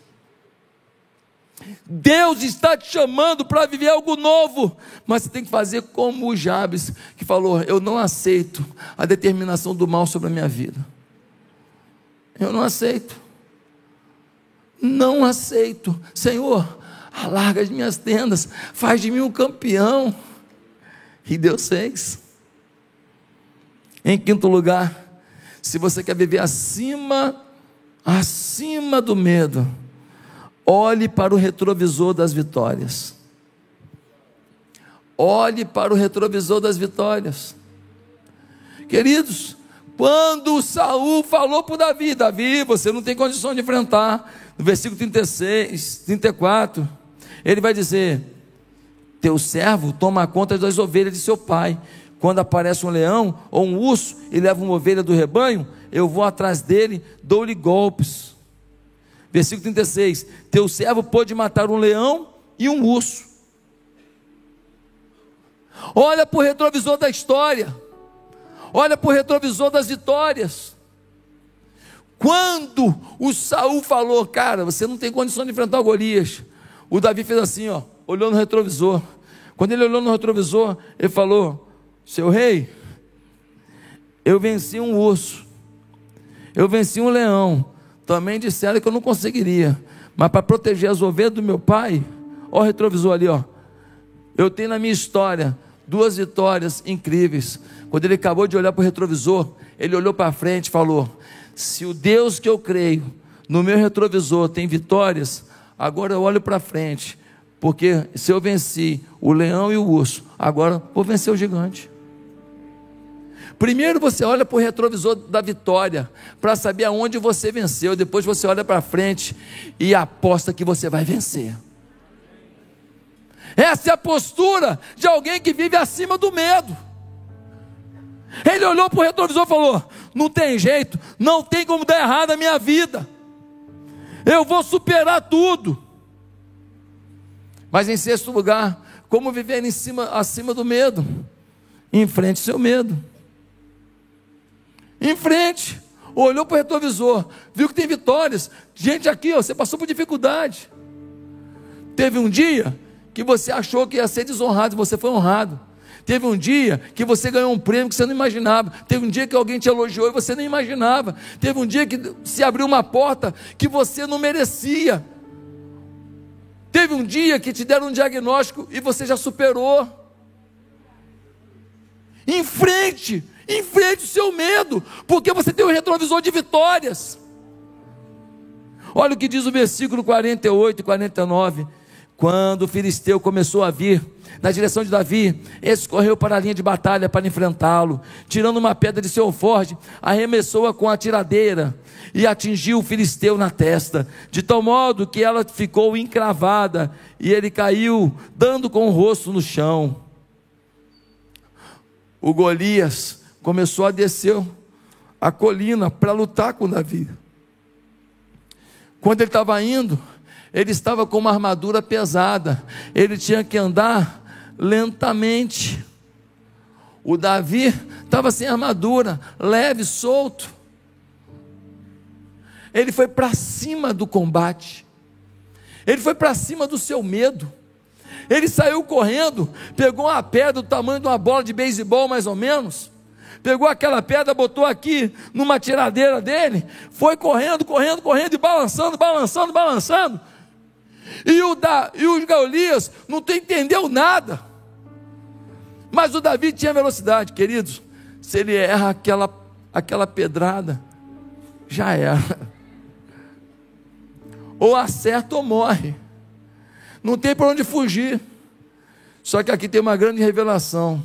Deus está te chamando para viver algo novo, mas você tem que fazer como o Jabes, que falou: Eu não aceito a determinação do mal sobre a minha vida. Eu não aceito. Não aceito. Senhor, alarga as minhas tendas, faz de mim um campeão. E Deus fez. Em quinto lugar, se você quer viver acima, acima do medo, Olhe para o retrovisor das vitórias. Olhe para o retrovisor das vitórias. Queridos, quando Saul falou para Davi, Davi, você não tem condição de enfrentar, no versículo 36, 34, ele vai dizer: Teu servo toma conta das ovelhas de seu pai. Quando aparece um leão ou um urso e leva uma ovelha do rebanho, eu vou atrás dele, dou-lhe golpes Versículo 36: Teu servo pôde matar um leão e um urso. Olha para o retrovisor da história. Olha para o retrovisor das vitórias. Quando o Saul falou, cara, você não tem condição de enfrentar o Golias. O Davi fez assim, ó, olhou no retrovisor. Quando ele olhou no retrovisor, ele falou: Seu rei, eu venci um urso, eu venci um leão, também disseram que eu não conseguiria. Mas para proteger as ovelhas do meu pai, ó o retrovisor ali, ó. Eu tenho na minha história duas vitórias incríveis. Quando ele acabou de olhar para o retrovisor, ele olhou para frente e falou: Se o Deus que eu creio no meu retrovisor tem vitórias, agora eu olho para frente, porque se eu venci o leão e o urso, agora vou vencer o gigante. Primeiro você olha para o retrovisor da vitória, para saber aonde você venceu. Depois você olha para frente e aposta que você vai vencer. Essa é a postura de alguém que vive acima do medo. Ele olhou para o retrovisor e falou: Não tem jeito, não tem como dar errado a minha vida. Eu vou superar tudo. Mas em sexto lugar, como viver em cima, acima do medo? Enfrente seu medo em frente, olhou para o retrovisor, viu que tem vitórias. Gente aqui, ó, você passou por dificuldade. Teve um dia que você achou que ia ser desonrado, você foi honrado. Teve um dia que você ganhou um prêmio que você não imaginava. Teve um dia que alguém te elogiou e você nem imaginava. Teve um dia que se abriu uma porta que você não merecia. Teve um dia que te deram um diagnóstico e você já superou. Em frente, Enfrente o seu medo, porque você tem um retrovisor de vitórias. Olha o que diz o versículo 48 e 49. Quando o filisteu começou a vir na direção de Davi, esse correu para a linha de batalha para enfrentá-lo, tirando uma pedra de seu forte, arremessou-a com a tiradeira e atingiu o filisteu na testa, de tal modo que ela ficou encravada e ele caiu, dando com o rosto no chão. O Golias começou a descer a colina para lutar com Davi. Quando ele estava indo, ele estava com uma armadura pesada, ele tinha que andar lentamente. O Davi estava sem armadura, leve, solto. Ele foi para cima do combate, ele foi para cima do seu medo. Ele saiu correndo, pegou uma pedra do tamanho de uma bola de beisebol, mais ou menos, pegou aquela pedra, botou aqui numa tiradeira dele, foi correndo, correndo, correndo e balançando, balançando, balançando. E o, da, e o Golias não entendeu nada. Mas o Davi tinha velocidade, queridos. Se ele erra aquela, aquela pedrada, já era. Ou acerta ou morre. Não tem para onde fugir. Só que aqui tem uma grande revelação.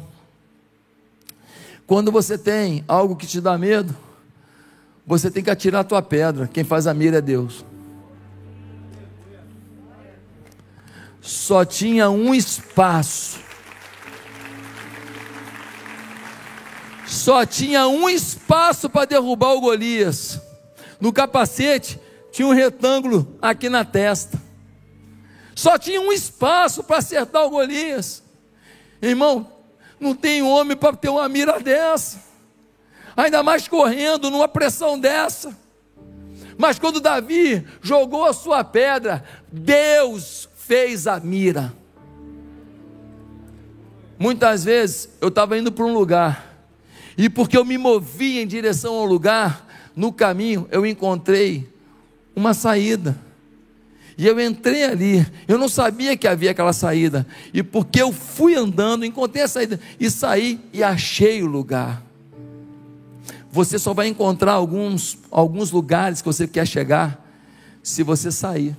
Quando você tem algo que te dá medo, você tem que atirar a tua pedra. Quem faz a mira é Deus. Só tinha um espaço. Só tinha um espaço para derrubar o Golias. No capacete tinha um retângulo aqui na testa. Só tinha um espaço para acertar o Golias. Irmão, não tem homem para ter uma mira dessa. Ainda mais correndo numa pressão dessa. Mas quando Davi jogou a sua pedra, Deus fez a mira. Muitas vezes eu estava indo para um lugar, e porque eu me movi em direção ao lugar, no caminho eu encontrei uma saída. E eu entrei ali, eu não sabia que havia aquela saída. E porque eu fui andando, encontrei a saída e saí e achei o lugar. Você só vai encontrar alguns, alguns lugares que você quer chegar se você sair.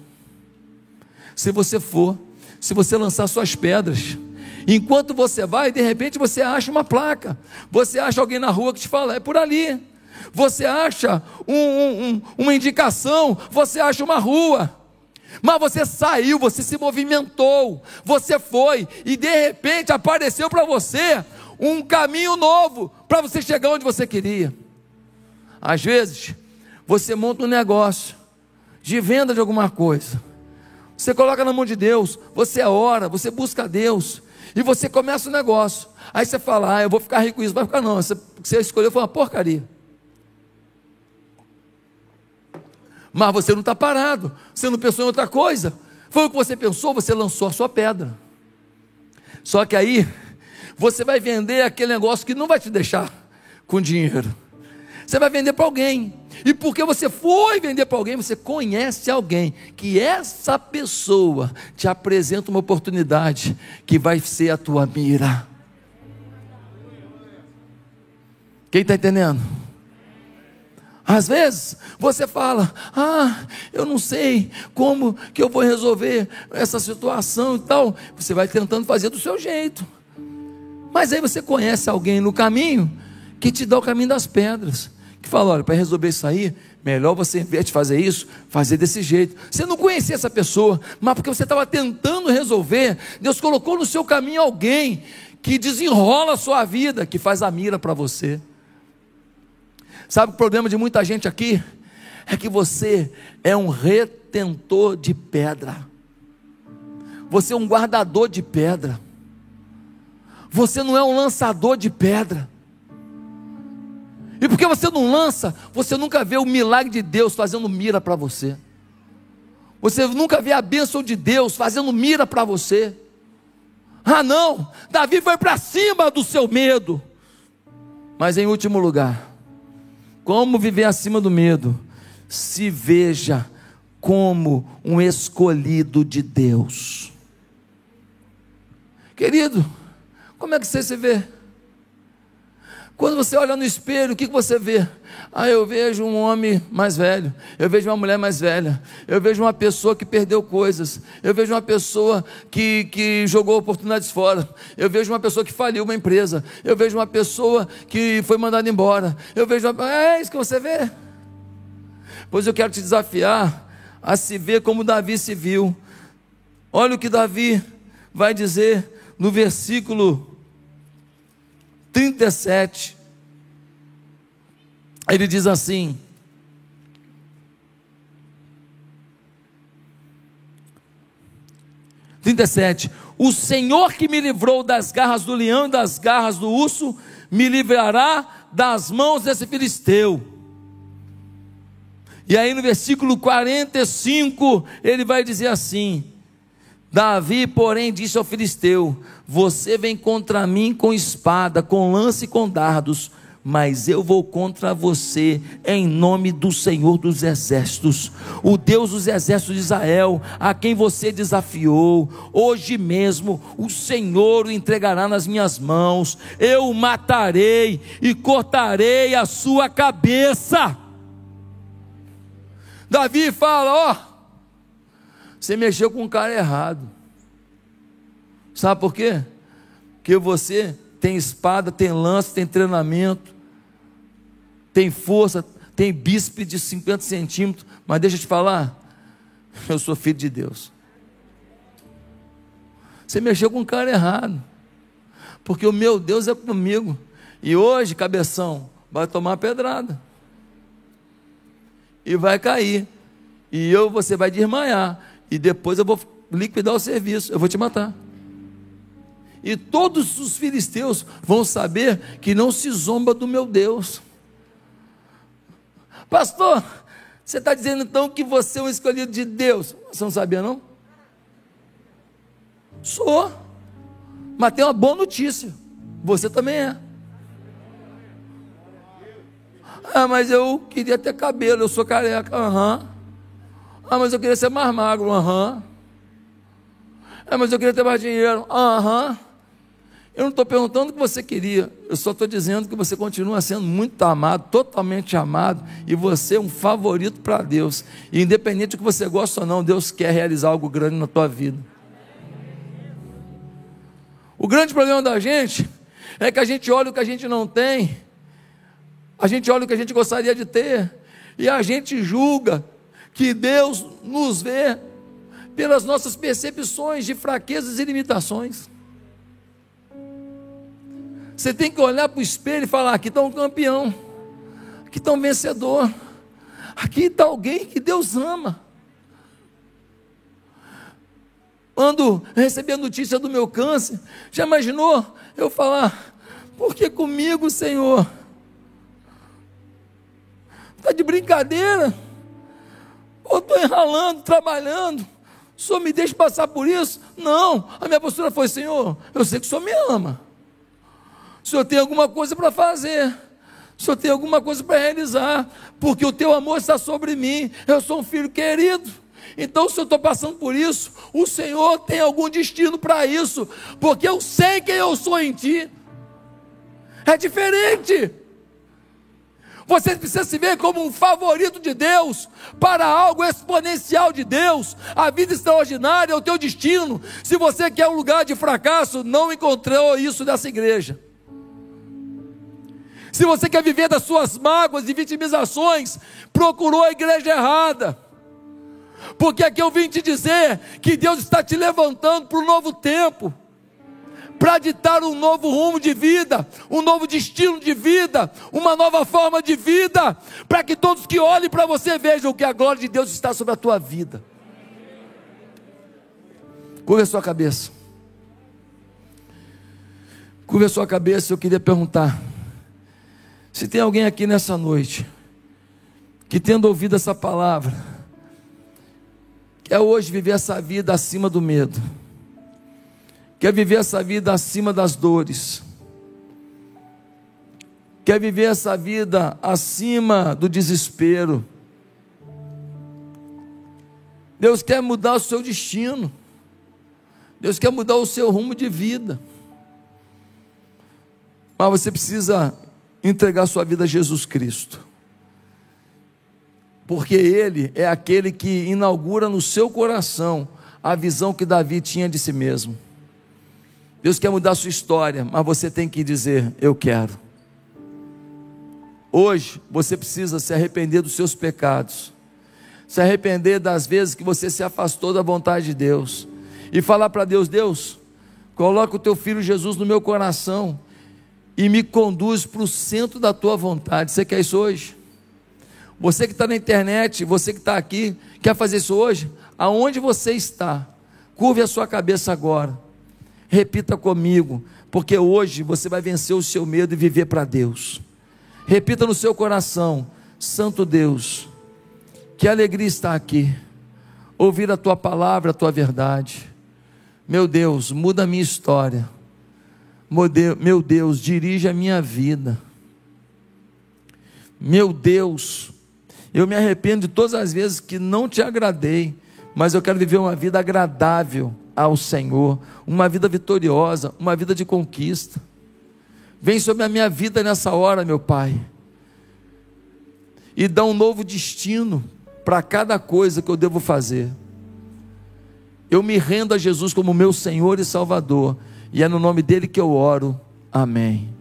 Se você for, se você lançar suas pedras. Enquanto você vai, de repente você acha uma placa. Você acha alguém na rua que te fala, é por ali. Você acha um, um, uma indicação, você acha uma rua. Mas você saiu, você se movimentou, você foi, e de repente apareceu para você um caminho novo para você chegar onde você queria. Às vezes, você monta um negócio de venda de alguma coisa, você coloca na mão de Deus, você ora, você busca Deus, e você começa o negócio. Aí você fala, ah, eu vou ficar rico com isso, vai ficar não, você, você escolheu foi uma porcaria. Mas você não está parado, você não pensou em outra coisa. Foi o que você pensou, você lançou a sua pedra. Só que aí, você vai vender aquele negócio que não vai te deixar com dinheiro. Você vai vender para alguém. E porque você foi vender para alguém, você conhece alguém que essa pessoa te apresenta uma oportunidade que vai ser a tua mira. Quem está entendendo? Às vezes você fala: "Ah, eu não sei como que eu vou resolver essa situação e tal". Você vai tentando fazer do seu jeito. Mas aí você conhece alguém no caminho que te dá o caminho das pedras, que fala: "Olha, para resolver isso aí, melhor você, em vez de fazer isso, fazer desse jeito". Você não conhecia essa pessoa, mas porque você estava tentando resolver, Deus colocou no seu caminho alguém que desenrola a sua vida, que faz a mira para você. Sabe o problema de muita gente aqui? É que você é um retentor de pedra. Você é um guardador de pedra. Você não é um lançador de pedra. E porque você não lança, você nunca vê o milagre de Deus fazendo mira para você. Você nunca vê a bênção de Deus fazendo mira para você. Ah, não, Davi foi para cima do seu medo. Mas em último lugar, como viver acima do medo? Se veja como um escolhido de Deus. Querido, como é que você se vê? Quando você olha no espelho, o que você vê? Ah, eu vejo um homem mais velho, eu vejo uma mulher mais velha, eu vejo uma pessoa que perdeu coisas, eu vejo uma pessoa que, que jogou oportunidades fora, eu vejo uma pessoa que faliu uma empresa, eu vejo uma pessoa que foi mandada embora, eu vejo uma... É isso que você vê. Pois eu quero te desafiar a se ver como Davi se viu. Olha o que Davi vai dizer no versículo 37. Ele diz assim: Trinta O Senhor que me livrou das garras do leão e das garras do urso, me livrará das mãos desse filisteu. E aí no versículo 45, ele vai dizer assim: Davi, porém, disse ao filisteu: Você vem contra mim com espada, com lance e com dardos, mas eu vou contra você em nome do Senhor dos Exércitos, o Deus dos Exércitos de Israel, a quem você desafiou. Hoje mesmo o Senhor o entregará nas minhas mãos, eu o matarei e cortarei a sua cabeça. Davi fala: Ó, oh, você mexeu com o cara errado. Sabe por quê? Porque você tem espada, tem lança, tem treinamento, tem força, tem bíceps de 50 centímetros, mas deixa eu te falar, (laughs) eu sou filho de Deus. Você mexeu com o cara errado, porque o meu Deus é comigo, e hoje, cabeção, vai tomar pedrada, e vai cair, e eu, você vai desmaiar, e depois eu vou liquidar o serviço, eu vou te matar. E todos os filisteus vão saber que não se zomba do meu Deus. Pastor, você está dizendo então que você é um escolhido de Deus? Você não sabia não? Sou. Mas tem uma boa notícia. Você também é. Ah, mas eu queria ter cabelo, eu sou careca. Aham. Uhum. Ah, mas eu queria ser mais magro. Aham. Uhum. Ah, mas eu queria ter mais dinheiro. Aham. Uhum. Eu não estou perguntando o que você queria, eu só estou dizendo que você continua sendo muito amado, totalmente amado, e você é um favorito para Deus. E independente do que você gosta ou não, Deus quer realizar algo grande na tua vida. O grande problema da gente é que a gente olha o que a gente não tem, a gente olha o que a gente gostaria de ter, e a gente julga que Deus nos vê pelas nossas percepções de fraquezas e limitações. Você tem que olhar para o espelho e falar: aqui está um campeão, aqui está um vencedor, aqui está alguém que Deus ama. Quando recebi a notícia do meu câncer, já imaginou eu falar: por que comigo, Senhor? Está de brincadeira? Eu estou enralando, trabalhando. O Senhor me deixa passar por isso? Não. A minha postura foi: Senhor, eu sei que o Senhor me ama. O Senhor tem alguma coisa para fazer. O Senhor tem alguma coisa para realizar. Porque o teu amor está sobre mim. Eu sou um filho querido. Então, se eu estou passando por isso, o Senhor tem algum destino para isso. Porque eu sei quem eu sou em ti. É diferente. Você precisa se ver como um favorito de Deus para algo exponencial de Deus. A vida extraordinária é o teu destino. Se você quer um lugar de fracasso, não encontrou isso nessa igreja. Se você quer viver das suas mágoas e vitimizações, procurou a igreja errada. Porque aqui eu vim te dizer que Deus está te levantando para um novo tempo para ditar um novo rumo de vida, um novo destino de vida, uma nova forma de vida, para que todos que olhem para você vejam que a glória de Deus está sobre a tua vida. Curva a sua cabeça. Curva a sua cabeça, eu queria perguntar: se tem alguém aqui nessa noite, que tendo ouvido essa palavra, quer hoje viver essa vida acima do medo, quer viver essa vida acima das dores, quer viver essa vida acima do desespero. Deus quer mudar o seu destino, Deus quer mudar o seu rumo de vida, mas você precisa entregar sua vida a Jesus Cristo, porque Ele é aquele que inaugura no seu coração a visão que Davi tinha de si mesmo. Deus quer mudar a sua história, mas você tem que dizer: Eu quero. Hoje você precisa se arrepender dos seus pecados, se arrepender das vezes que você se afastou da vontade de Deus, e falar para Deus: Deus, coloca o teu filho Jesus no meu coração e me conduz para o centro da tua vontade. Você quer isso hoje? Você que está na internet, você que está aqui, quer fazer isso hoje? Aonde você está? Curve a sua cabeça agora. Repita comigo: porque hoje você vai vencer o seu medo e viver para Deus. Repita no seu coração: Santo Deus, que alegria está aqui, ouvir a tua palavra, a tua verdade. Meu Deus, muda a minha história. Meu Deus, dirige a minha vida. Meu Deus, eu me arrependo de todas as vezes que não te agradei, mas eu quero viver uma vida agradável ao Senhor, uma vida vitoriosa, uma vida de conquista. Vem sobre a minha vida nessa hora, meu Pai, e dá um novo destino para cada coisa que eu devo fazer. Eu me rendo a Jesus como meu Senhor e Salvador, e é no nome dele que eu oro. Amém.